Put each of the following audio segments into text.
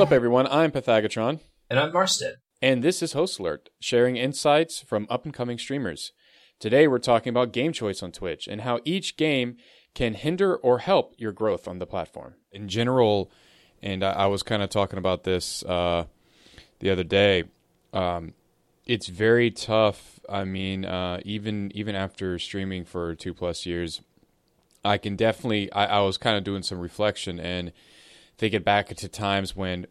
What's up, everyone? I'm Pythagatron. And I'm Marston. And this is Host Alert, sharing insights from up and coming streamers. Today, we're talking about game choice on Twitch and how each game can hinder or help your growth on the platform. In general, and I, I was kind of talking about this uh, the other day. Um, it's very tough. I mean, uh, even even after streaming for two plus years, I can definitely. I, I was kind of doing some reflection and thinking back to times when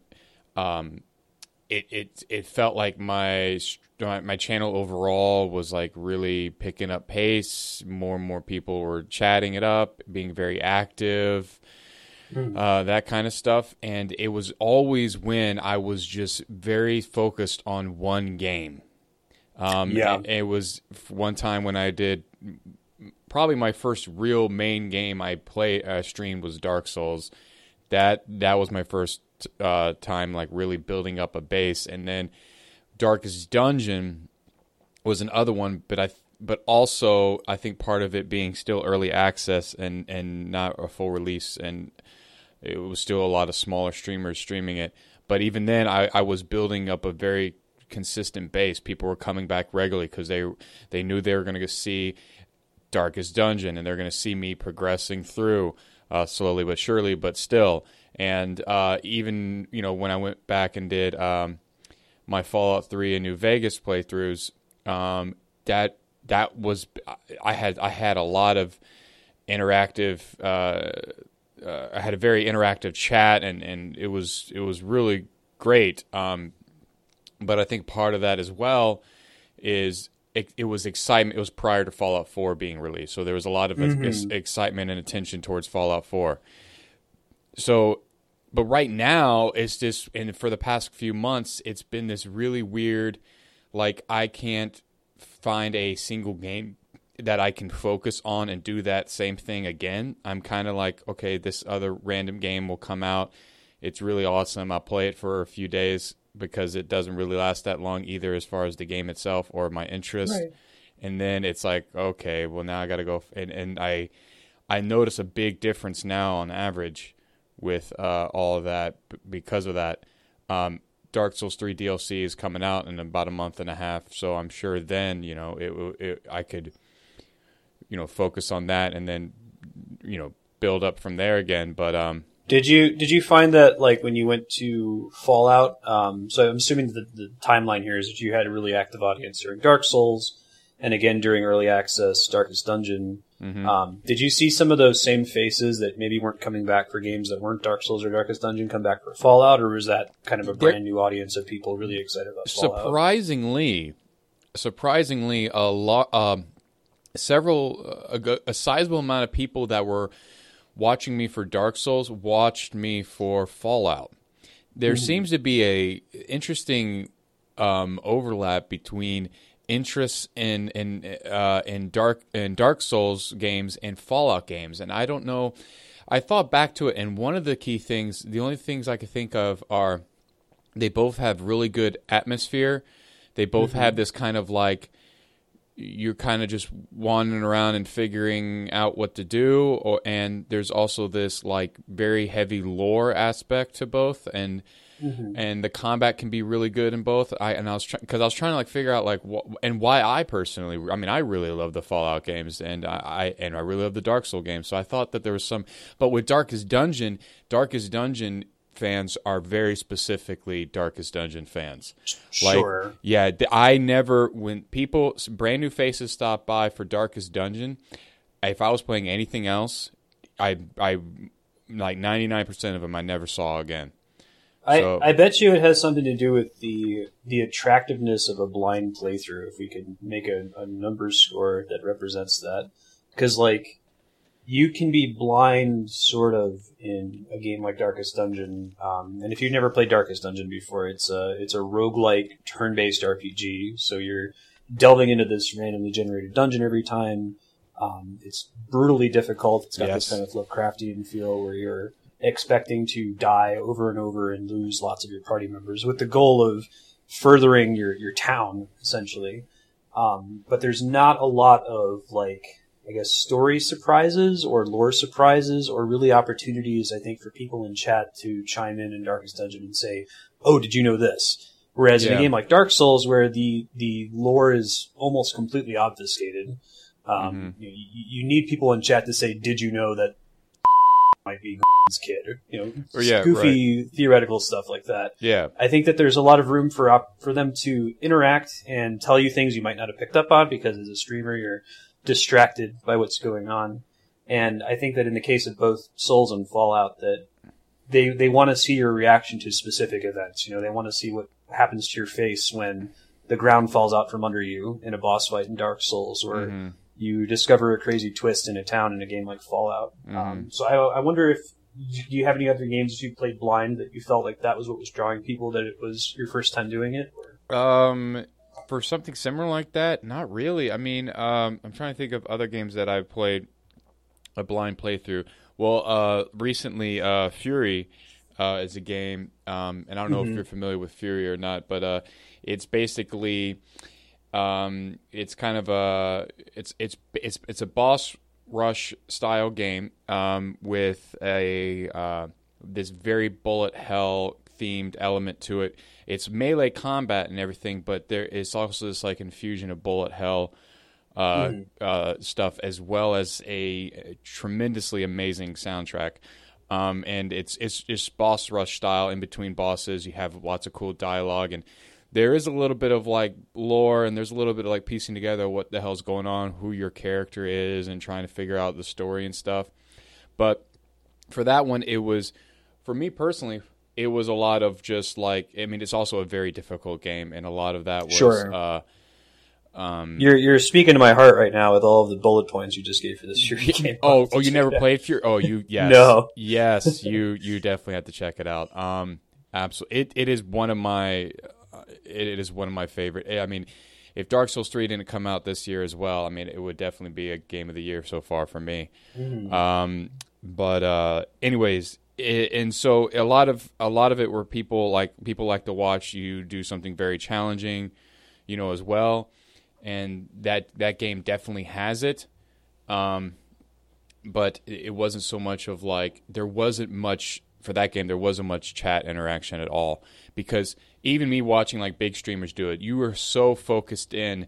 um, it it it felt like my my channel overall was like really picking up pace. More and more people were chatting it up, being very active, mm. uh, that kind of stuff. And it was always when I was just very focused on one game. Um, yeah, it, it was one time when I did probably my first real main game I play uh, streamed was Dark Souls. That that was my first uh, time like really building up a base, and then Darkest Dungeon was another one, but I but also I think part of it being still early access and and not a full release, and it was still a lot of smaller streamers streaming it. But even then, I, I was building up a very consistent base. People were coming back regularly because they they knew they were going to see Darkest Dungeon, and they're going to see me progressing through uh, slowly but surely, but still. And uh, even you know when I went back and did um, my Fallout Three and New Vegas playthroughs, um, that that was I had I had a lot of interactive. Uh, uh, I had a very interactive chat, and, and it was it was really great. Um, but I think part of that as well is it, it, was excitement. It was prior to Fallout 4 being released, so there was a lot of mm-hmm. ex- excitement and attention towards Fallout 4. So, but right now it's just, and for the past few months, it's been this really weird. Like I can't find a single game that I can focus on and do that same thing again. I'm kind of like, okay, this other random game will come out. It's really awesome. I'll play it for a few days because it doesn't really last that long either as far as the game itself or my interest. Right. And then it's like, okay, well now I got to go and and I I notice a big difference now on average with uh, all of that because of that. Um, Dark Souls 3 DLC is coming out in about a month and a half, so I'm sure then, you know, it, it I could you know, focus on that and then you know, build up from there again, but um did you did you find that like when you went to Fallout? Um, so I'm assuming the, the timeline here is that you had a really active audience during Dark Souls, and again during early access Darkest Dungeon. Mm-hmm. Um, did you see some of those same faces that maybe weren't coming back for games that weren't Dark Souls or Darkest Dungeon come back for Fallout, or was that kind of a brand new audience of people really excited about Fallout? Surprisingly, surprisingly, a lot, uh, several, a, a sizable amount of people that were watching me for Dark Souls watched me for Fallout. There mm-hmm. seems to be a interesting um, overlap between interests in in uh, in dark in Dark Souls games and Fallout games, and I don't know. I thought back to it, and one of the key things, the only things I could think of are they both have really good atmosphere. They both mm-hmm. have this kind of like you're kind of just wandering around and figuring out what to do or and there's also this like very heavy lore aspect to both and mm-hmm. and the combat can be really good in both i and i was trying because i was trying to like figure out like what and why i personally i mean i really love the fallout games and I, I and i really love the dark soul games so i thought that there was some but with darkest dungeon darkest dungeon fans are very specifically Darkest Dungeon fans. Sure. Like, yeah, I never when people brand new faces stop by for Darkest Dungeon, if I was playing anything else, I I like ninety nine percent of them I never saw again. I, so, I bet you it has something to do with the the attractiveness of a blind playthrough. If we could make a, a number score that represents that, because like you can be blind sort of in a game like Darkest Dungeon. Um, and if you've never played Darkest Dungeon before, it's a it's a roguelike turn-based RPG. So you're delving into this randomly generated dungeon every time. Um, it's brutally difficult. It's got yes. this kind of Lovecraftian feel where you're expecting to die over and over and lose lots of your party members with the goal of furthering your, your town, essentially. Um, but there's not a lot of like I guess, story surprises or lore surprises or really opportunities, I think, for people in chat to chime in in Darkest Dungeon and say, oh, did you know this? Whereas in a game like Dark Souls, where the, the lore is almost completely obfuscated, um, you, you need people in chat to say, did you know that might be kid? Or, you know, Or, yeah, goofy theoretical stuff like that. Yeah. I think that there's a lot of room for op- for them to interact and tell you things you might not have picked up on because as a streamer you're distracted by what's going on. And I think that in the case of both Souls and Fallout, that they they want to see your reaction to specific events. You know, they want to see what happens to your face when the ground falls out from under you in a boss fight in Dark Souls, or Mhm. you discover a crazy twist in a town in a game like Fallout. Um, so I, I wonder if do you have any other games that you played blind that you felt like that was what was drawing people that it was your first time doing it? Or? Um, for something similar like that, not really. I mean, um, I'm trying to think of other games that I've played a blind playthrough. Well, uh, recently, uh, Furi uh, is a game, um, and I don't know if you're familiar with Furi or not, but uh, it's basically um, it's kind of a it's it's it's it's a boss rush style game um, with a uh, this very bullet hell themed element to it. It's melee combat and everything, but there is also this like infusion of bullet hell uh, uh, stuff as well as a tremendously amazing soundtrack. Um, and it's it's just boss rush style in between bosses. You have lots of cool dialogue and there is a little bit of like lore and there's a little bit of like piecing together what the hell's going on, who your character is, and trying to figure out the story and stuff. But for that one, it was for me personally, it was a lot of just like I mean, it's also a very difficult game, and a lot of that was Sure. uh, um, You're you're speaking to my heart right now with all of the bullet points you just gave for this Furi game. Oh, oh, you never played Furi? Oh, you yes, No. yes, you you definitely have to check it out. Um, absolutely, it it is one of my uh, it, it is one of my favorite. I mean, if Dark Souls three didn't come out this year as well, I mean, it would definitely be a game of the year so far for me. Um, but uh, anyways. And so a lot of a lot of it where people like people like to watch you do something very challenging, you know, as well, and that that game definitely has it. Um, but it it wasn't so much of like there wasn't much for that game. There wasn't much chat interaction at all because even me watching like big streamers do it, you were so focused in.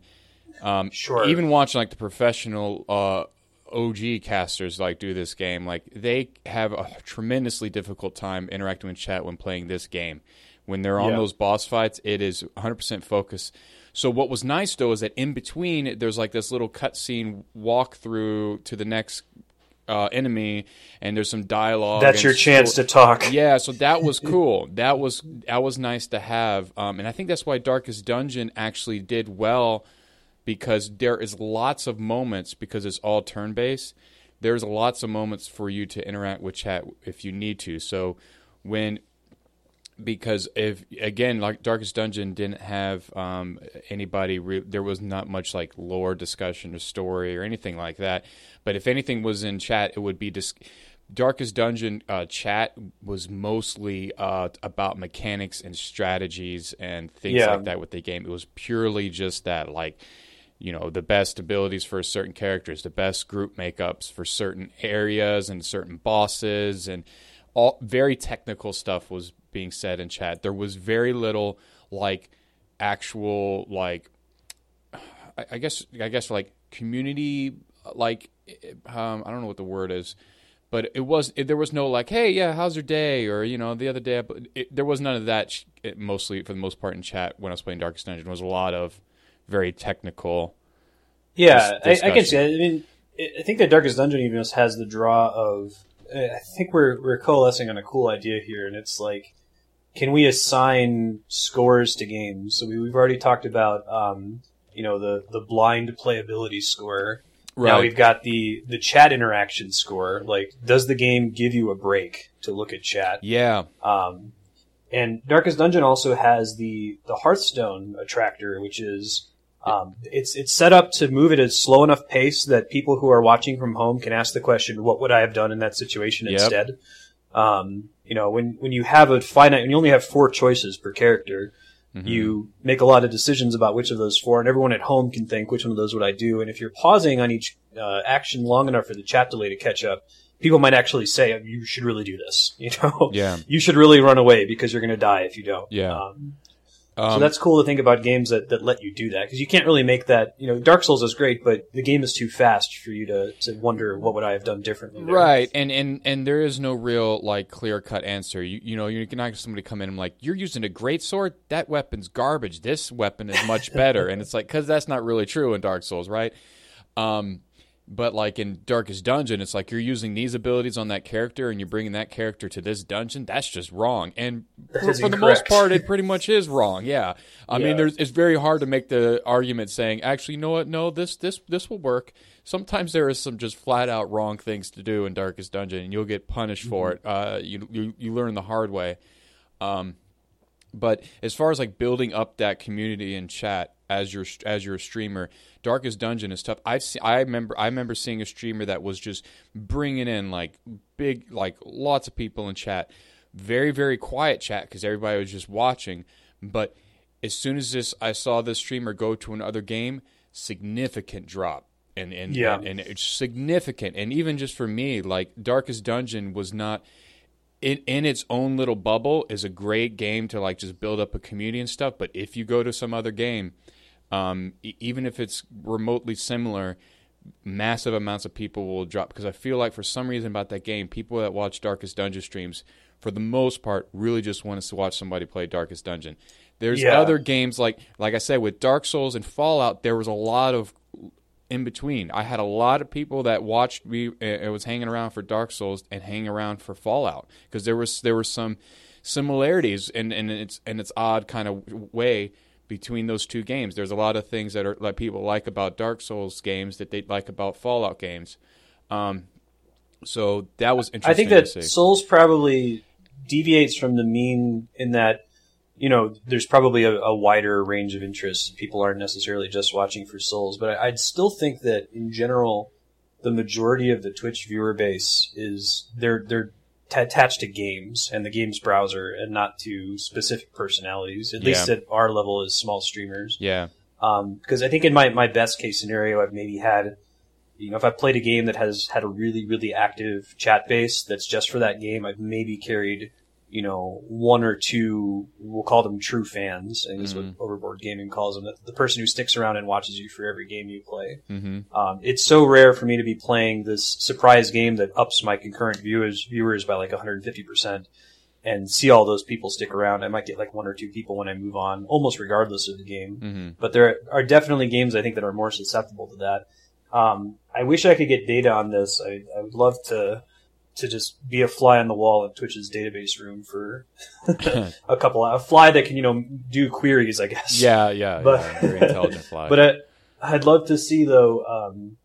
Um, Sure. Even watching like the professional uh, OG casters like do this game, like they have a tremendously difficult time interacting with chat when playing this game. When they're on Yeah. those boss fights, it is 100% focus. So what was nice though is that in between there's like this little cutscene walkthrough to the next uh, enemy, and there's some dialogue. That's your chance to talk. yeah, so that was cool. That was that was nice to have, um, and I think that's why Darkest Dungeon actually did well because there is lots of moments because it's all turn based. There's lots of moments for you to interact with chat if you need to. So when because if again like Darkest Dungeon didn't have um, anybody, re- there was not much like lore discussion or story or anything like that. But if anything was in chat, it would be dis- Darkest Dungeon uh, chat was mostly uh, about mechanics and strategies and things Yeah. like that with the game. It was purely just that, like, you know, the best abilities for certain characters, the best group makeups for certain areas and certain bosses, and all very technical stuff was being said in chat. There was very little like actual like I, I guess I guess like community like um, I don't know what the word is, but it was it, there was no like hey yeah how's your day or you know the other day it, there was none of that it, mostly for the most part in chat when I was playing Darkest Dungeon was a lot of very technical Yeah, dis- I, I can see. It. I mean, I think that Darkest Dungeon even has the draw of. I think we're we're coalescing on a cool idea here, and it's like, can we assign scores to games? So we, we've already talked about, um, you know, the the blind playability score. Now Right. we've got the the chat interaction score. Like, does the game give you a break to look at chat? yeah Um, and Darkest Dungeon also has the the Hearthstone attractor, which is um, it's it's set up to move at a slow enough pace that people who are watching from home can ask the question, "What would I have done in that situation Yep. instead?" Um, you know, when when you have a finite, when you only have four choices per character, Mm-hmm. You make a lot of decisions about which of those four, and everyone at home can think which one of those would I do. And if you're pausing on each uh, action long enough for the chat delay to catch up, people might actually say you should really do this. You know, yeah, you should really run away because you're going to die if you don't. Yeah. Um, um, so that's cool to think about games that, that let you do that because you can't really make that. You know, Dark Souls is great, but the game is too fast for you to, to wonder what would I have done differently. There. Right, and and and there is no real like clear cut answer. You you know you're not have somebody come in and like you're using a great sword. That weapon's garbage. This weapon is much better, and it's like because that's not really true in Dark Souls, right? Um, but like in Darkest Dungeon, it's like you're using these abilities on that character and you're bringing that character to this dungeon. That's just wrong. And for, for the most part, it pretty much is wrong. Yeah, I yeah. mean, there's, it's very hard to make the argument saying, actually, you know what? No, this this this will work. Sometimes there is some just flat out wrong things to do in Darkest Dungeon, and you'll get punished mm-hmm. for it. Uh, you, you you learn the hard way. Um, but as far as like building up that community in chat as your as your streamer, Darkest Dungeon is tough. I've seen, I remember I remember seeing a streamer that was just bringing in like big like lots of people in chat, very very quiet chat because everybody was just watching. But as soon as this I saw this streamer go to another game, significant drop and and yeah. and, and it's significant. And even just for me, like Darkest Dungeon was not in in its own little bubble is a great game to like just build up a community and stuff. But if you go to some other game, um, e- even if it's remotely similar, massive amounts of people will drop because I feel like for some reason about that game, people that watch Darkest Dungeon streams, for the most part, really just want us to watch somebody play Darkest Dungeon. There's yeah. other games like like I said with Dark Souls and Fallout, there was a lot of in between. I had a lot of people that watched me It was hanging around for Dark Souls and hanging around for Fallout because there was there were some similarities in in its in its odd kind of way between those two games. There's a lot of things that are that people like about Dark Souls games that they like about Fallout games. Um, so that was interesting. I think that Souls probably deviates from the mean in that you know, there's probably a, a, wider range of interests. People aren't necessarily just watching for souls, but I, would still think that in general, the majority of the Twitch viewer base is they're they're t- attached to games and the games browser, and not to specific personalities. At yeah. least at our level as small streamers. Yeah. Because um, I think in my my best case scenario, I've maybe had. You know, if I've played a game that has had a really, really active chat base that's just for that game, I've maybe carried you know, one or two, we'll call them true fans, and is mm-hmm. what Overboard Gaming calls them, the, the, person who sticks around and watches you for every game you play. Mm-hmm. Um, it's so rare for me to be playing this surprise game that ups my concurrent viewers viewers by like 150%, and see all those people stick around. I might get like one or two people when I move on, almost regardless of the game. Mm-hmm. But there are definitely games I think that are more susceptible to that. Um, I wish I could get data on this. I, I would love to to just be a fly on the wall in Twitch's database room for a couple of a fly that can you know do queries, I guess. Yeah, yeah, but, yeah, very intelligent fly. but I, I'd love to see though. Um,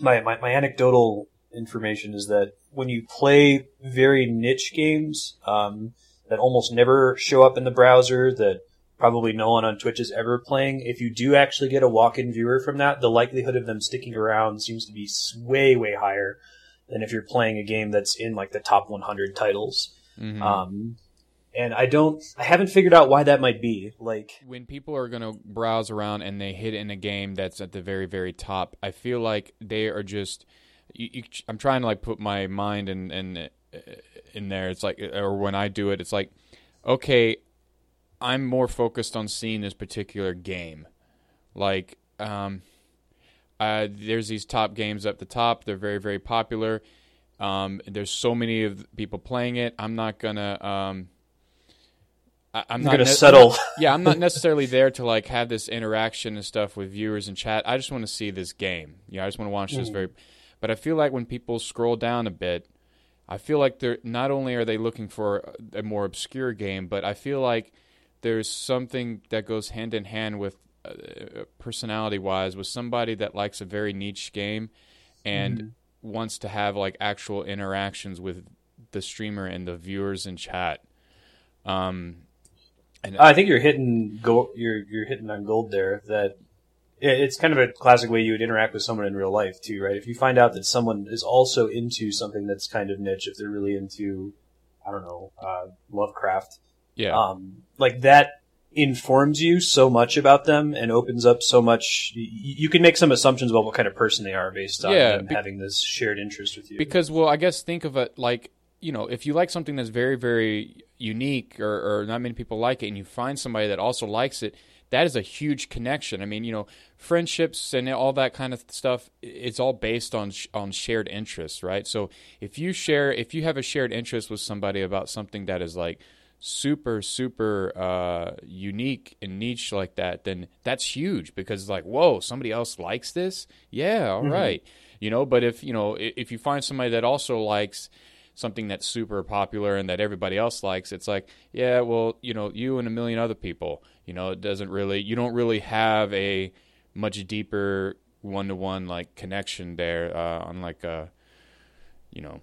my, my my anecdotal information is that when you play very niche games um, that almost never show up in the browser, that probably no one on Twitch is ever playing. If you do actually get a walk-in viewer from that, the likelihood of them sticking around seems to be way way higher than if you're playing a game that's in like the top 100 titles. Mm-hmm. Um, and I don't, I haven't figured out why that might be. Like when people are going to browse around and they hit in a game that's at the very, very top, I feel like they are just. You, you, I'm trying to like put my mind in in in there. It's like, or when I do it, it's like, okay, I'm more focused on seeing this particular game. Like, um, uh, there's these top games up the top. They're very, very popular. Um, there's so many of people playing it. I'm not gonna. Um, I, am not gonna ne- settle. yeah, I'm not necessarily there to like have this interaction and stuff with viewers and chat. I just want to see this game. Yeah, I just want to watch mm. this very. But I feel like when people scroll down a bit, I feel like they're not only are they looking for a more obscure game, but I feel like there's something that goes hand in hand with personality wise with somebody that likes a very niche game and mm-hmm. wants to have like actual interactions with the streamer and the viewers in chat. Um, and I think you're hitting gold. You're you're hitting on gold there. That it's kind of a classic way you would interact with someone in real life too, right? If you find out that someone is also into something that's kind of niche, if they're really into, I don't know, uh, Lovecraft, yeah, um, like that informs you so much about them and opens up so much. You can make some assumptions about what kind of person they are based on Yeah, be- having this shared interest with you. Because, well, I guess think of it like, you know, if you like something that's very, very unique or, or not many people like it and you find somebody that also likes it, that is a huge connection. I mean, you know, friendships and all that kind of stuff, it's all based on sh- on shared interests, right? So if you share, if you have a shared interest with somebody about something that is like super, super uh, unique and niche like that, then that's huge because it's like, whoa, somebody else likes this? Yeah, all right. You know, but if, you know, if you find somebody that also likes something that's super popular and that everybody else likes, it's like, yeah, well, you know, you and a million other people, you know, it doesn't really, you don't really have a much deeper one to one like connection there uh, on like a, you know,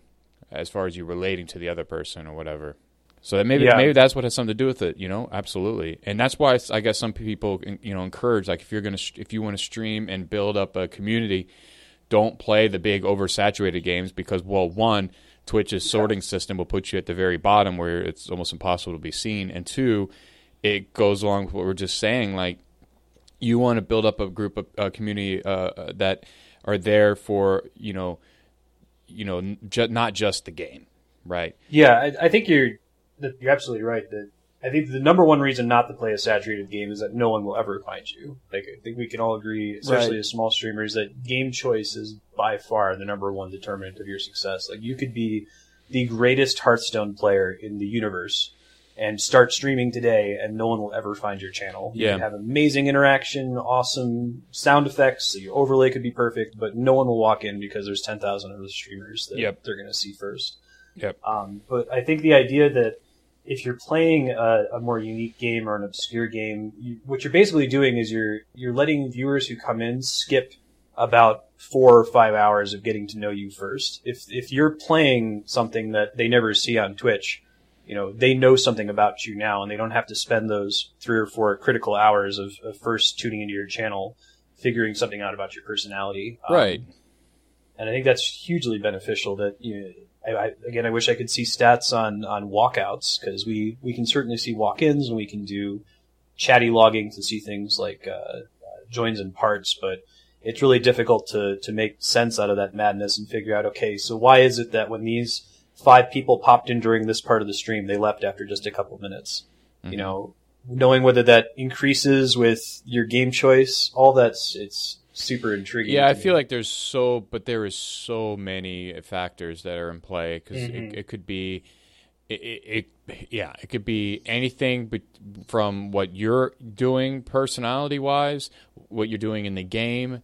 as far as you relating to the other person or whatever. So that maybe Yeah. maybe that's what has something to do with it, you know, absolutely, and that's why I guess some people you know encourage like if you're gonna if you want to stream and build up a community, don't play the big oversaturated games because well one Twitch's sorting system will put you at the very bottom where it's almost impossible to be seen, and two, it goes along with what we're just saying like you want to build up a group of a community uh, uh, that are there for you know you know ju- not just the game right? Yeah, I, I think you're you're absolutely right. That I think the number one reason not to play a saturated game is that no one will ever find you. Like I think we can all agree, especially Right. as small streamers, that game choice is by far the number one determinant of your success. Like you could be the greatest Hearthstone player in the universe and start streaming today, and no one will ever find your channel. You Yeah. could have amazing interaction, awesome sound effects. Your overlay could be perfect, but no one will walk in because there's ten thousand other streamers that Yep. they're going to see first. Yep. Um, but I think the idea that if you're playing a, a more unique game or an obscure game, you, what you're basically doing is you're you're letting viewers who come in skip about four or five hours of getting to know you first. If if you're playing something that they never see on Twitch, you know they know something about you now, and they don't have to spend those three or four critical hours of, of first tuning into your channel, figuring something out about your personality. Um, right and I think that's hugely beneficial. That you I, I, again, I wish I could see stats on on walkouts because we we can certainly see walk-ins and we can do chatty logging to see things like uh, uh, joins and parts, but it's really difficult to to make sense out of that madness and figure out okay, so why is it that when these five people popped in during this part of the stream, they left after just a couple minutes? You know, knowing whether that increases with your game choice, all that's it's super intriguing. yeah i to feel like there's so but there is so many factors that are in play because Mhm. it, it could be it, it, it yeah it could be anything but from what you're doing personality wise what you're doing in the game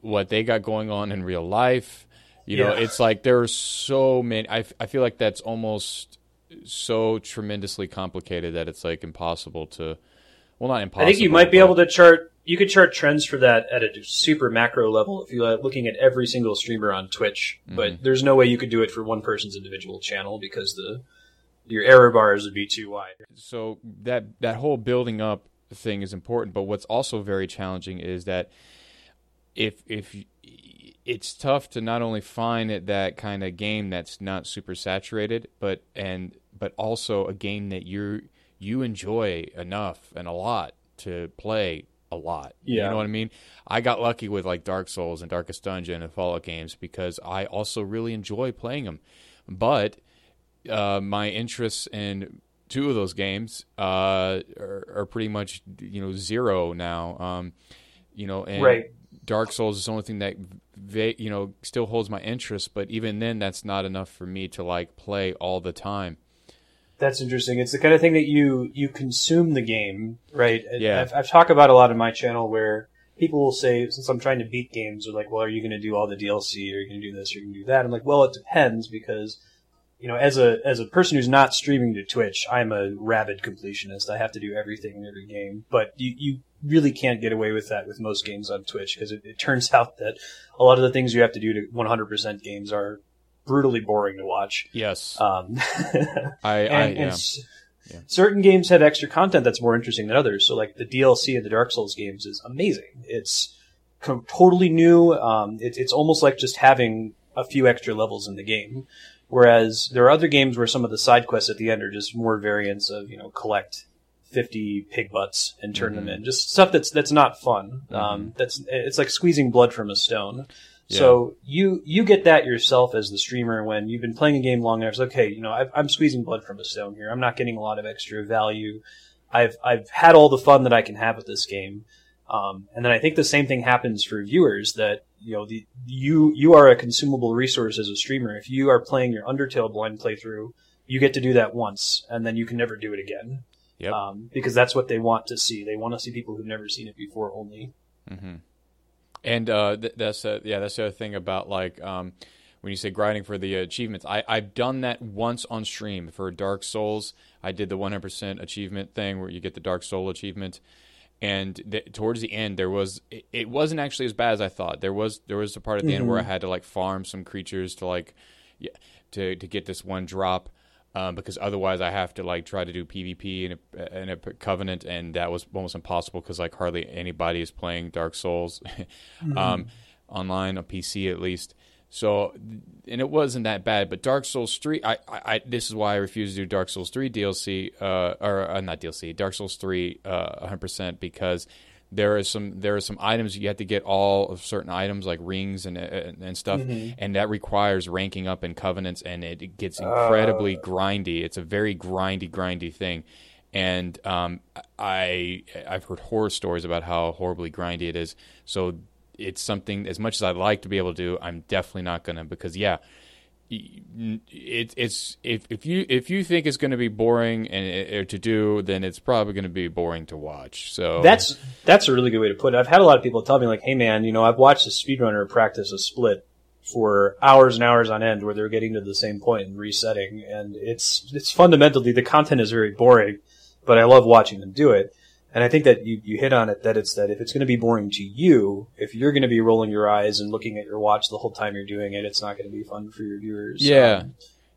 what they got going on in real life you know Yeah. it's like there's so many I, I feel like that's almost so tremendously complicated that it's like impossible to well not impossible I think you might be able to chart. You could chart trends for that at a super macro level if you're looking at every single streamer on Twitch. Mm-hmm. But there's no way you could do it for one person's individual channel because the your error bars would be too wide. so that that whole building up thing is important but what's also very challenging is that if if it's tough to not only find that kind of game that's not super saturated but and but also a game that you you enjoy enough and a lot to play a lot you know what i mean i got lucky with like dark souls and darkest dungeon and fallout games because i also really enjoy playing them but uh, my interests in two of those games uh, are, are pretty much you know zero now. Um, you know, and Right. Dark Souls is the only thing that you know still holds my interest, but even then, that's not enough for me to like play all the time. That's interesting. It's the kind of thing that you you consume the game, right? Yeah. I've, I've talked about a lot in my channel where people will say, since I'm trying to beat games, they're like, "Well, are you going to do all the DLC? Are you going to do this? Are you going to do that?" I'm like, "Well, it depends because." You know, as a as a person who's not streaming to Twitch, I'm a rabid completionist. I have to do everything in every game, but you, you really can't get away with that with most games on Twitch because it, it turns out that a lot of the things you have to do to 100% games are brutally boring to watch. Yes, Um, I, I and, yeah. and Yeah. certain games have extra content that's more interesting than others. So, like the DLC in the Dark Souls games is amazing. It's co- totally new. Um, it, it's almost like just having a few extra levels in the game. Whereas there are other games where some of the side quests at the end are just more variants of you know collect 50 pig butts and turn mm-hmm. them in. Just stuff that's that's not fun. Mm-hmm. Um, that's it's like squeezing blood from a stone. Yeah. So you you get that yourself as the streamer when you've been playing a game long enough. It's okay, you know, i am squeezing blood from a stone here. I'm not getting a lot of extra value. I've I've had all the fun that I can have with this game. Um, and then I think the same thing happens for viewers that you know the you you are a consumable resource as a streamer. If you are playing your Undertale blind playthrough, you get to do that once, and then you can never do it again. Yep. Um, because that's what they want to see. They want to see people who've never seen it before only. Mm-hmm. And uh, th- that's uh, yeah, that's the other thing about like um, when you say grinding for the achievements. I I've done that once on stream for Dark Souls. I did the 100% achievement thing where you get the Dark Soul achievement and th- towards the end there was it, it, wasn't actually as bad as I thought. There was there was a part at the mm-hmm. end where I mm-hmm. had to like farm some creatures to like yeah, to to get this one drop. Um, because otherwise I have to like try to do PvP in a, in a covenant, and that was almost impossible because like hardly anybody is playing Dark Souls mm-hmm. um, online on PC at least. So, and it wasn't that bad. But Dark Souls three, I, I, this is why I refuse to do Dark Souls three DLC, uh, or uh, not DLC, Dark Souls three, uh, hundred percent, because there is some there are some items you have to get all of certain items like rings and and, and stuff, mm-hmm. and that requires ranking up in covenants, and it, it gets incredibly uh. grindy. It's a very grindy, grindy thing. And um, I I've heard horror stories about how horribly grindy it is. So it's something as much as I'd like to be able to do, I'm definitely not gonna because yeah, it, it's if if you if you think it's going to be boring and or to do, then it's probably going to be boring to watch. So that's that's a really good way to put it. I've had a lot of people tell me like, "Hey man, you know, I've watched a speedrunner practice a split for hours and hours on end, where they're getting to the same point and resetting, and it's it's fundamentally the content is very boring, but I love watching them do it." And I think that you, you hit on it that it's that if it's going to be boring to you, if you're going to be rolling your eyes and looking at your watch the whole time you're doing it, it's not going to be fun for your viewers. Yeah. Um,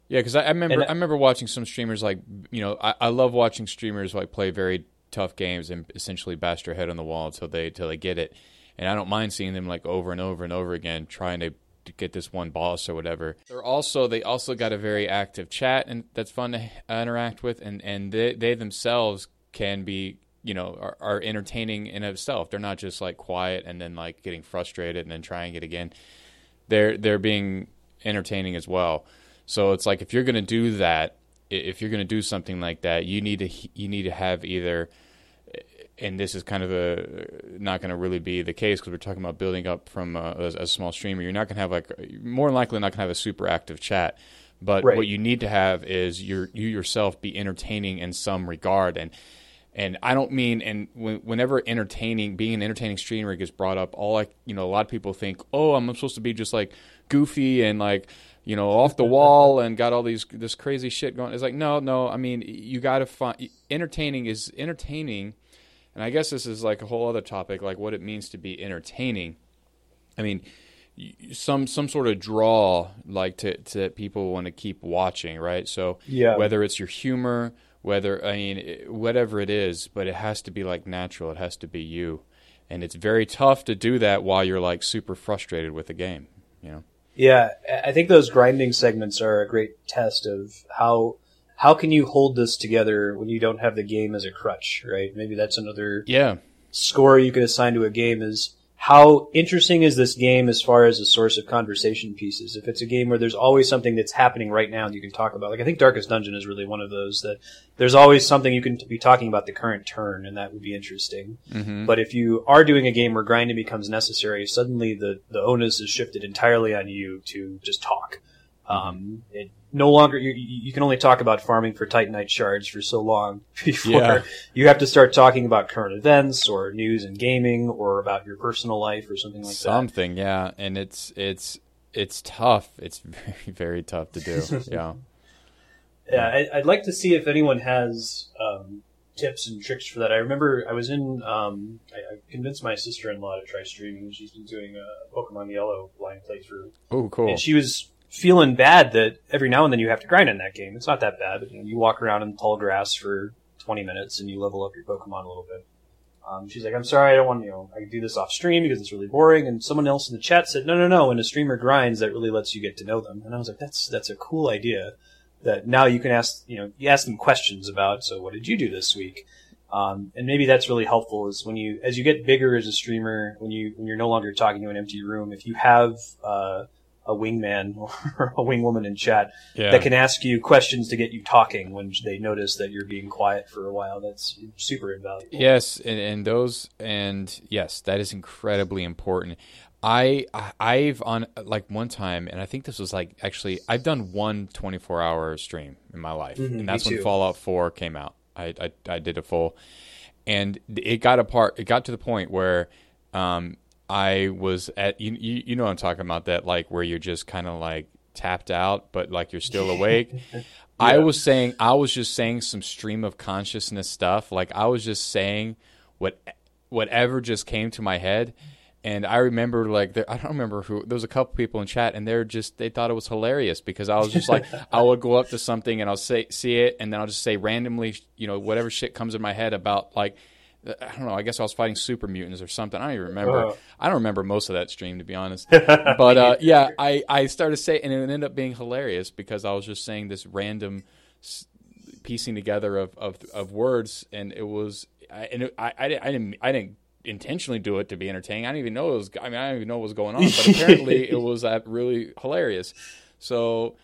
yeah, because I, I, remember I remember watching some streamers like you know I, I love watching streamers like play very tough games and essentially bash their head on the wall until they until they get it, and I don't mind seeing them like over and over and over again trying to to get this one boss or whatever. They're also they also got a very active chat and that's fun to interact with, and and they, they themselves can be you know are, are entertaining in itself. They're not just like quiet and then like getting frustrated and then trying it again. They're they're being entertaining as well. So it's like if you're going to do that, if you're going to do something like that, you need to you need to have either and this is kind of a not going to really be the case because we're talking about building up from a, a, a small streamer. You're not going to have like more likely not going to have a super active chat, but right. what you need to have is your you yourself be entertaining in some regard and and I don't mean and whenever entertaining being an entertaining streamer gets brought up, all like you know a lot of people think, oh, I'm supposed to be just like goofy and like you know off the wall and got all these this crazy shit going. It's like no, no. I mean, you got to find entertaining is entertaining, and I guess this is like a whole other topic, like what it means to be entertaining. I mean some some sort of draw like to to people want to keep watching right so yeah whether it's your humor whether I mean whatever it is, but it has to be like natural. It has to be you, and it's very tough to do that while you're like super frustrated with the game. You know. Yeah, I think those grinding segments are a great test of how how can you hold this together when you don't have the game as a crutch, right? Maybe that's another yeah score you could assign to a game is how interesting is this game as far as a source of conversation pieces? If it's a game where there's always something that's happening right now that you can talk about, like I think Darkest Dungeon is really one of those that there's always something you can be talking about the current turn, and that would be interesting. Mm-hmm. But if you are doing a game where grinding becomes necessary, suddenly the the onus is shifted entirely on you to just talk. Um, it, no longer you, you can only talk about farming for titanite shards for so long before yeah. you have to start talking about current events or news and gaming or about your personal life or something like something, that. Something, yeah, and it's it's it's tough. It's very very tough to do. yeah. Yeah, I, would like to see if anyone has um, tips and tricks for that. I remember I was in. Um, I, I, convinced my sister-in-law to try streaming. She's been doing a Pokemon Yellow blind playthrough. Oh, cool! And she was feeling bad that every now and then you have to grind in that game. It's not that bad. You, know, you walk around in tall grass for 20 minutes and you level up your Pokemon a little bit. Um, she's like, I'm sorry, I don't want, you know, I do this off stream because it's really boring. And someone else in the chat said, no, no, no. When a streamer grinds, that really lets you get to know them. And I was like, that's, that's a cool idea that now you can ask, you know, you ask them questions about, so what did you do this week? Um, and maybe that's really helpful is when you, as you get bigger as a streamer, when you, when you're no longer talking to an empty room, if you have, uh, a wingman or a wingwoman in chat Yeah. that can ask you questions to get you talking when they notice that you're being quiet for a while, that's super invaluable. Yes, and, and those and yes, that is incredibly important. I I've on like one time, and I think this was like actually I've done one 24 hour stream in my life, Mhm, and that's when. Fallout 4 came out. I, I I did a full, and it got apart. It got to the point where, um, I was at you you, you know what I'm talking about that like where you're just kind of like tapped out, but like you're still awake. I was saying I was just saying some stream of consciousness stuff. Like I was just saying what whatever just came to my head. And I remember like there, I don't remember who there was a couple people in chat and they're just they thought it was hilarious because I was just like I would go up to something and I'll say see it and then I'll just say randomly you know whatever shit comes in my head about like I don't know I guess I was fighting super mutants or something I don't even remember Uh. I don't remember most of that stream to be honest but uh, yeah, I, I started saying, and it ended up being hilarious because I was just saying this random s- piecing together of, of, of words, and it was, I, and it, I, I, didn't- I didn't, I didn't intentionally do it to be entertaining. I didn't even know it was, I mean, I didn't even know what was going on, but apparently it was uh, really hilarious. So,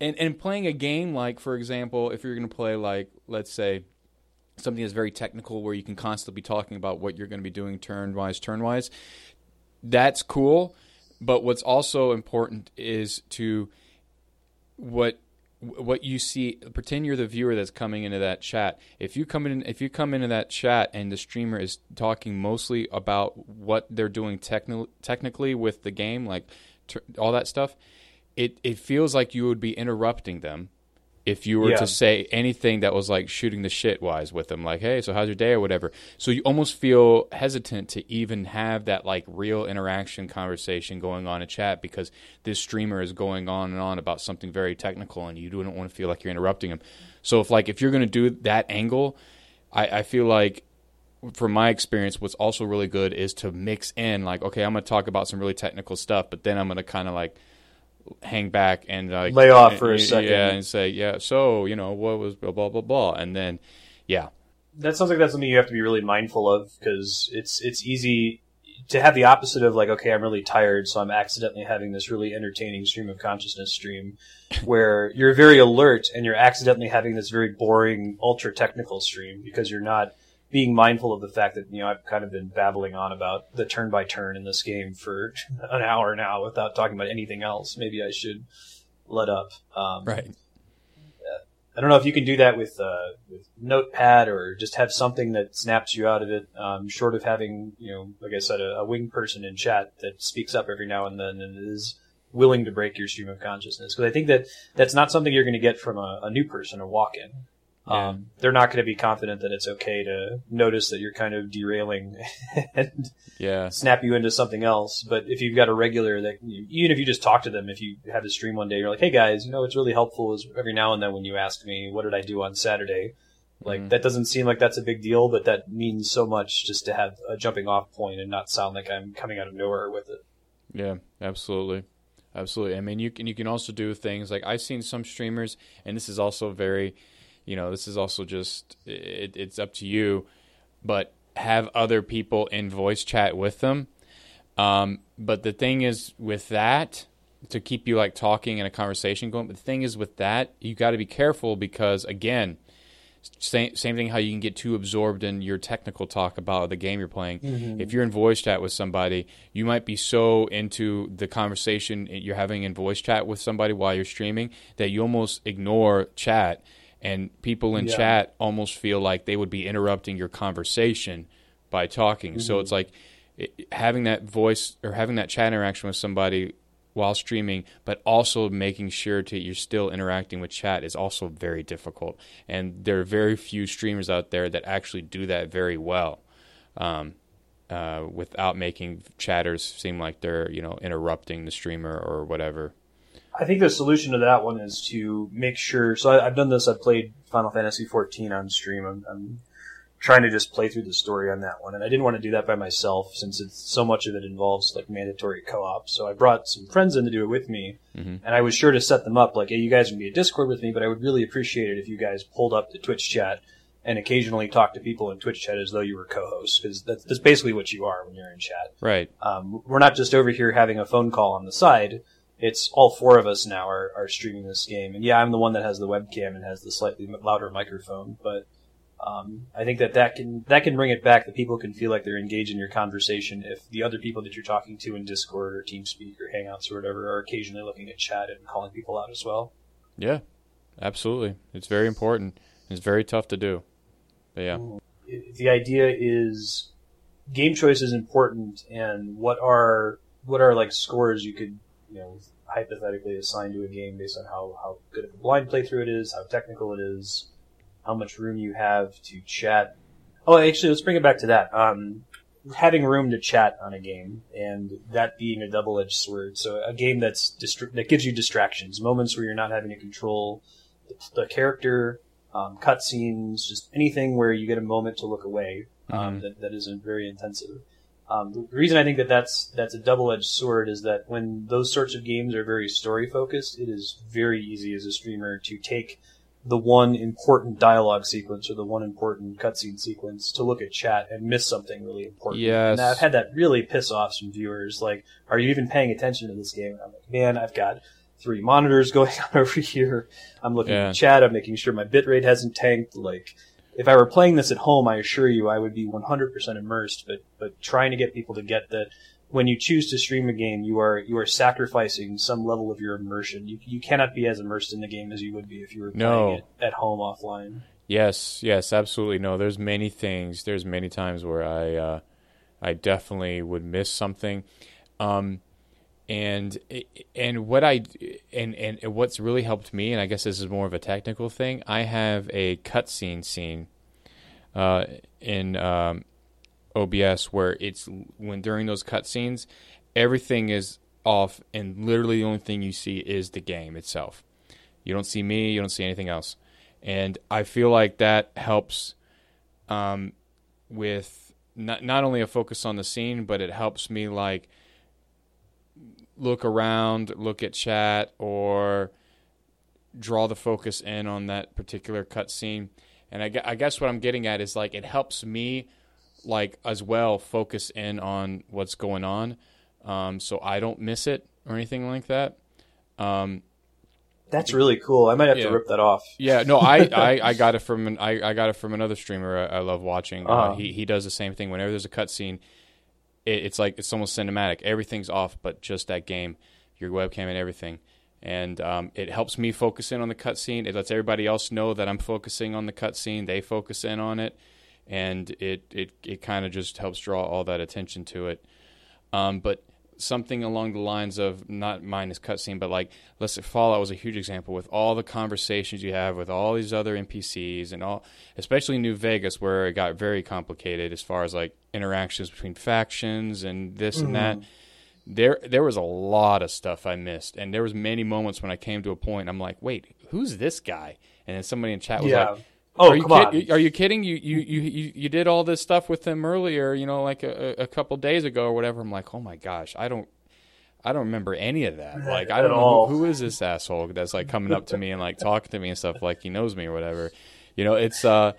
and and playing a game like, for example, if you're going to play like, let's say, something that's very technical where you can constantly be talking about what you're going to be doing turn wise, turn wise that's cool. But what's also important is to what what you see pretend you're the viewer that's coming into that chat. If you come in if you come into that chat and the streamer is talking mostly about what they're doing techni- technically with the game like all that stuff it it feels like you would be interrupting them if you were Yeah. to say anything that was like shooting the shit wise with them like hey so how's your day? or whatever. So you almost feel hesitant to even have that like real interaction conversation going on in chat because this streamer is going on and on about something very technical and you don't want to feel like you're interrupting him. So if like if you're going to do that angle I, I feel like from my experience, what's also really good is to mix in like, okay, I'm going to talk about some really technical stuff, but then I'm going to kind of like hang back and like Lay off for a yeah, second. yeah, and say, yeah, so you know, what was blah blah blah blah, and then yeah, that sounds like that's something you have to be really mindful of because it's it's easy to have the opposite of like okay i'm really tired so i'm accidentally having this really entertaining stream of consciousness stream where you're very alert and you're accidentally having this very boring ultra technical stream because you're not being mindful of the fact that you know i've kind of been babbling on about the turn by turn in this game for an hour now without talking about anything else maybe i should let up um, right, I don't know if you can do that with uh, with Notepad or just have something that snaps you out of it. Um, short of having, you know, like I said, a, a wing person in chat that speaks up every now and then and is willing to break your stream of consciousness. Because I think that that's not something you're going to get from a, a new person, a walk-in. Um, they're not going to be confident that it's okay to notice that you're kind of derailing and yeah, snap you into something else. But if you've got a regular that, even if you just talk to them, if you have a stream one day, you're like, hey guys, you know, it's really helpful is every now and then when you ask me, what did I do on Saturday? Like, Mhm. that doesn't seem like that's a big deal, but that means so much just to have a jumping off point and not sound like I'm coming out of nowhere with it. yeah, absolutely, absolutely. I mean, you can you can also do things like I've seen some streamers, and this is also very, you know, this is also just it, it's up to you, but have other people in voice chat with them. Um, but the thing is with that, to keep you like talking and a conversation going. But the thing is with that, you got to be careful because again, same same thing. How you can get too absorbed in your technical talk about the game you're playing. If you're in voice chat with somebody, you might be so into the conversation you're having in voice chat with somebody while you're streaming that you almost ignore chat. And people in Yeah. chat almost feel like they would be interrupting your conversation by talking. So it's like it, having that voice or having that chat interaction with somebody while streaming, but also making sure that you're still interacting with chat is also very difficult. And there are very few streamers out there that actually do that very well, um, uh, without making chatters seem like they're you know interrupting the streamer or whatever. I think the solution to that one is to make sure. So I, I've done this. I've played Final Fantasy XIV on stream. I'm, I'm trying to just play through the story on that one, and I didn't want to do that by myself since it's so much of it involves like mandatory co-op. So I brought some friends in to do it with me, Mhm. and I was sure to set them up like, "Hey, you guys can be a Discord with me, but I would really appreciate it if you guys pulled up the Twitch chat." and occasionally talk to people in Twitch chat as though you were co-hosts because that's, that's basically what you are when you're in chat. Right. Um, we're not just over here having a phone call on the side. It's all four of us now are, are streaming this game, and yeah, I'm the one that has the webcam and has the slightly louder microphone, but um, I think that that can that can bring it back. That people can feel like they're engaged in your conversation if the other people that you're talking to in Discord or TeamSpeak or Hangouts or whatever are occasionally looking at chat and calling people out as well. Yeah, absolutely. It's very important. It's very tough to do. But yeah, the idea is game choice is important, and what are what are like scores you could you know hypothetically assigned to a game based on how how good of a blind playthrough it is, how technical it is how much room you have to chat. Oh, actually, let's bring it back to that. Um, having room to chat on a game and that being a double-edged sword. So a game that's distra- that gives you distractions, moments where you're not having to control the, the character, um, cutscenes, just anything where you get a moment to look away um, mm-hmm. that, that isn't very intensive. Um, the reason I think that that's that's a double-edged sword is that when those sorts of games are very story focused, it is very easy as a streamer to take the one important dialogue sequence or the one important cutscene sequence to look at chat and miss something really important. Yes. And I've had that really piss off some viewers. Like, are you even paying attention to this game? And I'm like, man, I've got three monitors going on over here. I'm looking yeah. at chat. I'm making sure my bitrate hasn't tanked. Like, if I were playing this at home, I assure you I would be 100% immersed. But but trying to get people to get that when you choose to stream a game, you are you are sacrificing some level of your immersion. You you cannot be as immersed in the game as you would be if you were playing no. it at home offline. Yes, yes, absolutely. No, there's many things. There's many times where I uh, I definitely would miss something. Um, and and what I and and what's really helped me, and I guess this is more of a technical thing. I have a cutscene scene uh, in um, OBS where it's when during those cutscenes, everything is off, and literally the only thing you see is the game itself. You don't see me, you don't see anything else, and I feel like that helps um, with not not only a focus on the scene, but it helps me like look around, look at chat, or draw the focus in on that particular cutscene. And I, I guess what I'm getting at is like it helps me like as well focus in on what's going on, um, so I don't miss it or anything like that. Um, That's really cool. I might have yeah. to rip that off. Yeah, no, I, I, I got it from an, I, I got it from another streamer I, I love watching. Uh, uh-huh. Uh, he he does the same thing. Whenever there's a cutscene, it, it's like it's almost cinematic. Everything's off, but just that game, your webcam and everything and um, it helps me focus in on the cutscene. It lets everybody else know that I'm focusing on the cutscene. They focus in on it, and it it it kind of just helps draw all that attention to it. Um, but something along the lines of not mine is cutscene, but like let's say Fallout was a huge example with all the conversations you have with all these other NPCs and all, especially New Vegas where it got very complicated as far as like interactions between factions and this mm-hmm. and that. Mm-hmm. There, there was a lot of stuff I missed, and there was many moments when I came to a point. I'm like, "Wait, who's this guy?" And then somebody in chat was yeah. like, Oh, are you come kid- on. Are you kidding? You, you you you did all this stuff with him earlier, you know, like a, a couple days ago or whatever. I'm like, oh my gosh, I don't, I don't remember any of that. Like, I don't know who, who is this asshole that's like coming up to me and like talking to me and stuff like he knows me or whatever. You know, it's uh,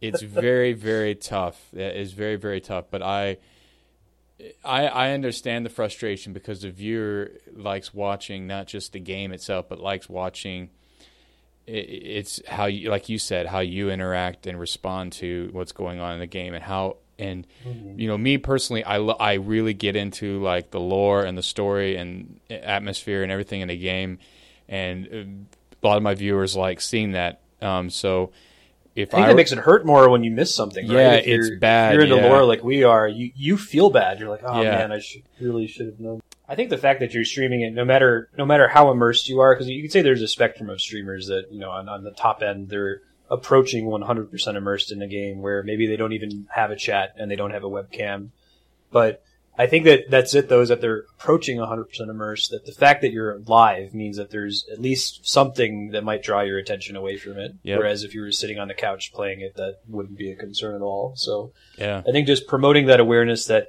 it's very very tough. It's very very tough. But I. I, I understand the frustration because the viewer likes watching not just the game itself, but likes watching it's how you like you said how you interact and respond to what's going on in the game and how and mm-hmm. you know me personally I I really get into like the lore and the story and atmosphere and everything in the game and uh, a lot of my viewers like seeing that um, so if I think I, it makes it hurt more when you miss something. Right? Yeah, if it's bad. You're into yeah. lore like we are. You you feel bad. You're like, oh yeah. man, I should, really should have known. I think the fact that you're streaming it, no matter no matter how immersed you are, because you could say there's a spectrum of streamers that you know on, on the top end they're approaching 100% immersed in a game, where maybe they don't even have a chat and they don't have a webcam. But I think that that's it though, is that they're approaching 100% immersed. That the fact that you're live means that there's at least something that might draw your attention away from it. Yep. Whereas if you were sitting on the couch playing it, that wouldn't be a concern at all. So yeah, I think just promoting that awareness that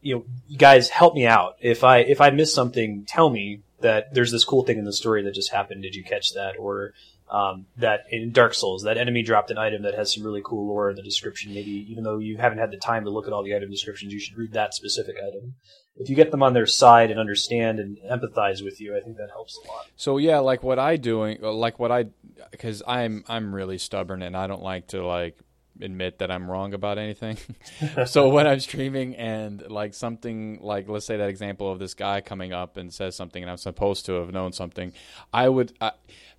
you know, guys, help me out. If I if I miss something, tell me that there's this cool thing in the story that just happened. Did you catch that? Or Um, that in Dark Souls, that enemy dropped an item that has some really cool lore in the description. Maybe even though you haven't had the time to look at all the item descriptions, you should read that specific item. If you get them on their side and understand and empathize with you, I think that helps a lot. So yeah, like what I doing, like what I, because I'm I'm really stubborn and I don't like to like admit that I'm wrong about anything. so when I'm streaming and like something like let's say that example of this guy coming up and says something and I'm supposed to have known something, I would uh,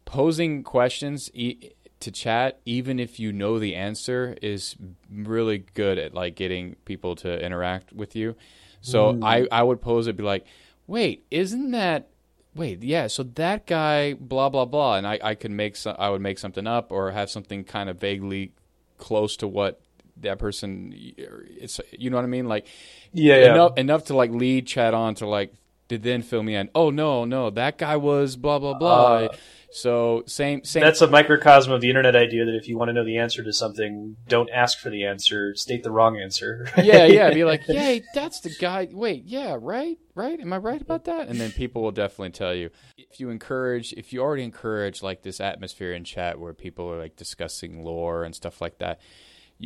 posing questions e- to chat even if you know the answer is really good at like getting people to interact with you. So mm. I I would pose it be like, "Wait, isn't that wait, yeah, so that guy, blah blah blah, and I, I could make some, I would make something up or have something kind of vaguely close to what that person it's you know what I mean? Like yeah, yeah. enough enough to like lead chat on to like to then fill me in. Oh no no that guy was blah blah blah. Uh, so same same. That's a microcosm of the internet idea that if you want to know the answer to something don't ask for the answer state the wrong answer. Yeah yeah be like yay, that's the guy wait yeah right right am I right about that? And then people will definitely tell you. If you encourage if you already encourage like this atmosphere in chat where people are like discussing lore and stuff like that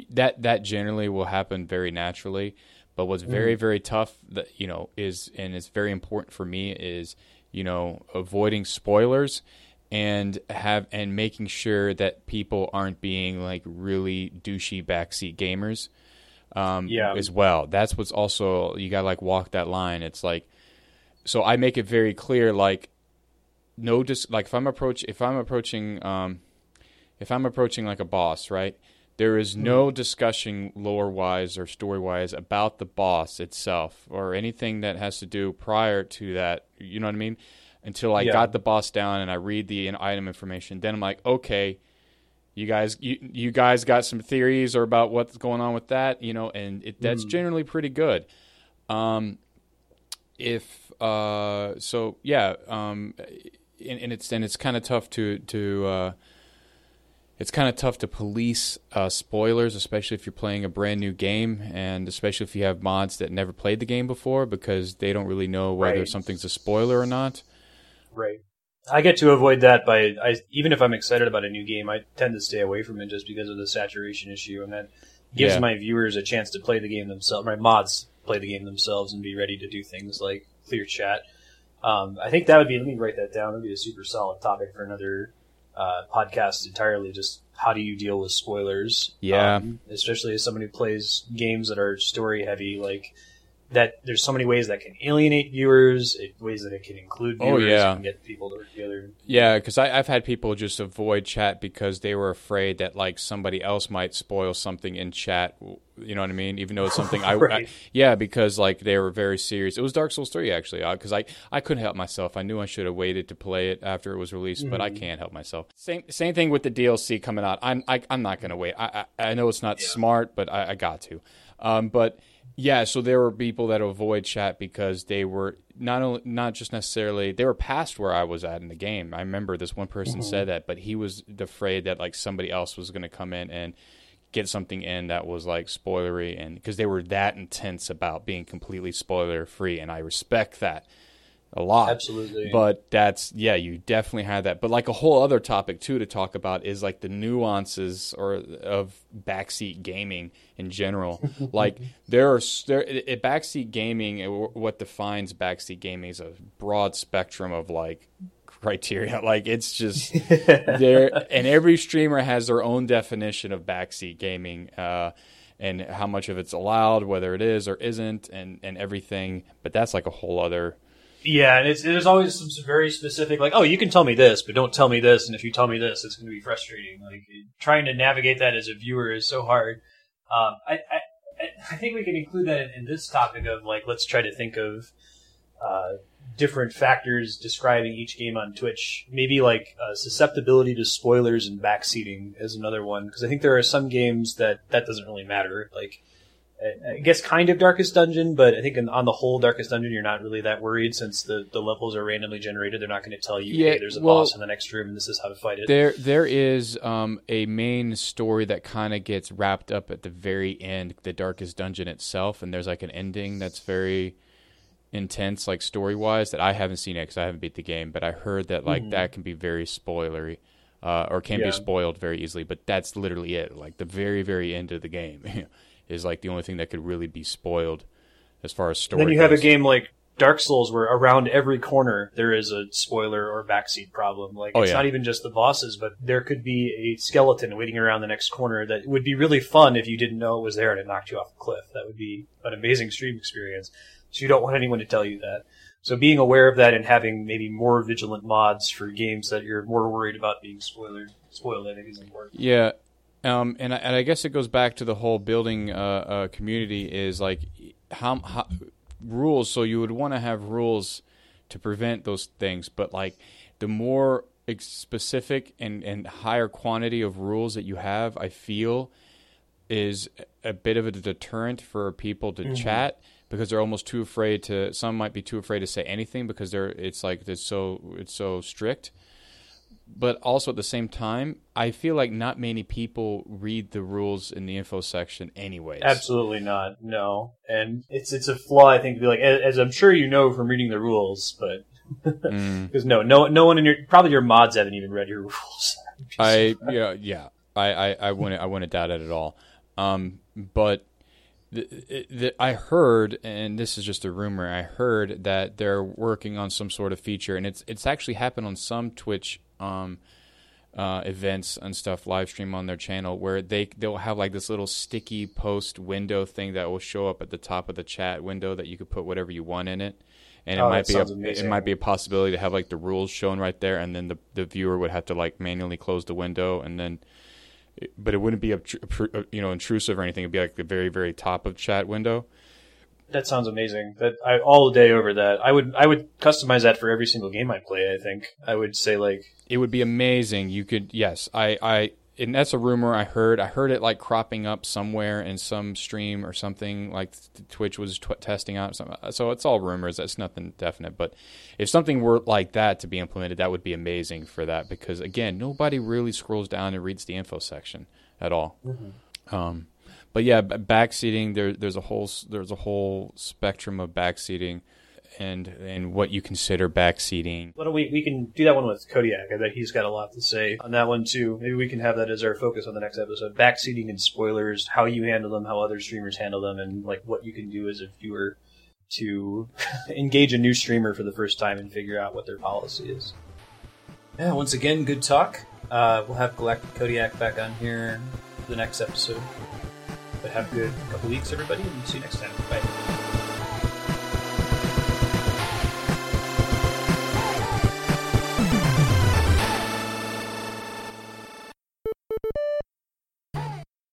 that that generally will happen very naturally. But what's very mm. very tough that you know is and it's very important for me is you know avoiding spoilers and have and making sure that people aren't being like really douchey backseat gamers um, yeah. as well that's what's also you gotta like walk that line it's like so i make it very clear like no just like if I'm approach if I'm approaching um, if I'm approaching like a boss, right? There is no mm-hmm. discussion lore wise or story wise about the boss itself or anything that has to do prior to that. You know what I mean? Until I yeah. got the boss down and I read the item information, then I'm like, okay, you guys, you, you guys got some theories or about what's going on with that, you know, and it, that's mm. generally pretty good. Um, if uh, so, yeah, um, and, and it's and it's kind of tough to to uh, it's kind of tough to police uh, spoilers, especially if you're playing a brand new game, and especially if you have mods that never played the game before because they don't really know whether right. something's a spoiler or not. Right. I get to avoid that by I, even if I'm excited about a new game, I tend to stay away from it just because of the saturation issue, and that gives yeah. my viewers a chance to play the game themselves. My mods play the game themselves and be ready to do things like clear chat um, I think that would be. Let me write that down. That'd be a super solid topic for another uh, podcast entirely. Just how do you deal with spoilers? Yeah, um, especially as someone who plays games that are story heavy, like that there's so many ways that can alienate viewers, ways that it can include oh, viewers, oh, yeah. and get people to work together. Yeah, because I've had people just avoid chat because they were afraid that like somebody else might spoil something in chat. You know what I mean? Even though it's something right. I, I, yeah, because like they were very serious. It was Dark Souls three actually, because uh, I I couldn't help myself. I knew I should have waited to play it after it was released, mm-hmm. but I mm-hmm. can't help myself. Same same thing with the DLC coming out. I'm I, am i am not gonna wait. I I, I know it's not yeah. smart, but I, I got to. Um, but yeah, so there were people that avoid chat because they were not only not just necessarily they were past where I was at in the game. I remember this one person mm-hmm. said that, but he was afraid that like somebody else was going to come in and get something in that was like spoilery and because they were that intense about being completely spoiler free and I respect that a lot. Absolutely. But that's yeah, you definitely had that. But like a whole other topic too to talk about is like the nuances or of backseat gaming in general. like there are there it, backseat gaming what defines backseat gaming is a broad spectrum of like criteria. Like it's just there and every streamer has their own definition of backseat gaming. Uh, and how much of it's allowed, whether it is or isn't, and, and everything. But that's like a whole other yeah, and it's there's always some very specific like, oh, you can tell me this, but don't tell me this, and if you tell me this, it's going to be frustrating. Like trying to navigate that as a viewer is so hard. Um, I, I I think we can include that in, in, this topic of like let's try to think of uh, different factors describing each game on Twitch. Maybe like uh, susceptibility to spoilers and backseating is another one because I think there are some games that that doesn't really matter. Like I guess kind of Darkest Dungeon, but I think on the whole, Darkest Dungeon, you're not really that worried since the, the levels are randomly generated. They're not going to tell you, yeah, hey, there's a well, boss in the next room, and this is how to fight it. There, there is um, a main story that kind of gets wrapped up at the very end, the Darkest Dungeon itself, and there's like an ending that's very intense, like story wise, that I haven't seen it because I haven't beat the game, but I heard that like mm-hmm. that can be very spoilery. uh, or can Yeah. be spoiled very easily. But that's literally it. Like the very very end of the game is like the only thing that could really be spoiled as far as story. then you have a game like Dark Souls where around every corner there is a spoiler or backseat problem. Like Oh, it's yeah. not even just the bosses, but there could be a skeleton waiting around the next corner that would be really fun if you didn't know it was there and it knocked you off a cliff. That would be an amazing stream experience. So you don't want anyone to tell you that. So being aware of that and having maybe more vigilant mods for games that you're more worried about being spoiled, spoiled, I think is important. Yeah, um, and I, and I guess it goes back to the whole building uh, uh, community is like how, how rules. So you would want to have rules to prevent those things, but like the more specific and and higher quantity of rules that you have, I feel is a bit of a deterrent for people to chat because they're almost too afraid to some might be too afraid to say anything because they're it's like it's so it's so strict but also at the same time i feel like not many people read the rules in the info section anyways Absolutely not. No, and it's it's a flaw. I think to be like as, I'm sure you know from reading the rules, but Mm. because no, no, no one in your probably your mods haven't even read your rules. I yeah yeah I, I, I wouldn't I wouldn't doubt it at all. Um, but the, the, I heard, and this is just a rumor. I heard that they're working on some sort of feature, and it's it's actually happened on some Twitch um, uh, events and stuff, live stream on their channel, where they they'll have like this little sticky post window thing that will show up at the top of the chat window that you could put whatever you want in it. And it Oh, might be a, it might be a possibility to have like the rules shown right there, and then the the viewer would have to like manually close the window, and then, but it wouldn't be obtru- you know intrusive or anything. It'd be like the very very top of chat window. That sounds amazing. That I all day over that. I would I would customize that for every single game I play. I think I would say like It would be amazing. You could yes, I I and that's a rumor I heard. I heard it like cropping up somewhere in some stream or something like Twitch was tw- testing out. Something. So it's all rumors. That's nothing definite. But if something were like that to be implemented, that would be amazing for that because again, nobody really scrolls down and reads the info section at all. Um, but yeah, backseating there. There's a whole there's a whole spectrum of backseating, and and what you consider backseating. why don't we we can do that one with Kodiak. I bet he's got a lot to say on that one too. Maybe we can have that as our focus on the next episode. Backseating and spoilers, how you handle them, how other streamers handle them, and like what you can do as a viewer to engage a new streamer for the first time and figure out what their policy is. Yeah, once again, good talk. Uh, we'll have Galactic Kodiak back on here for the next episode. But have a good couple weeks, everybody, and see you next time. Bye.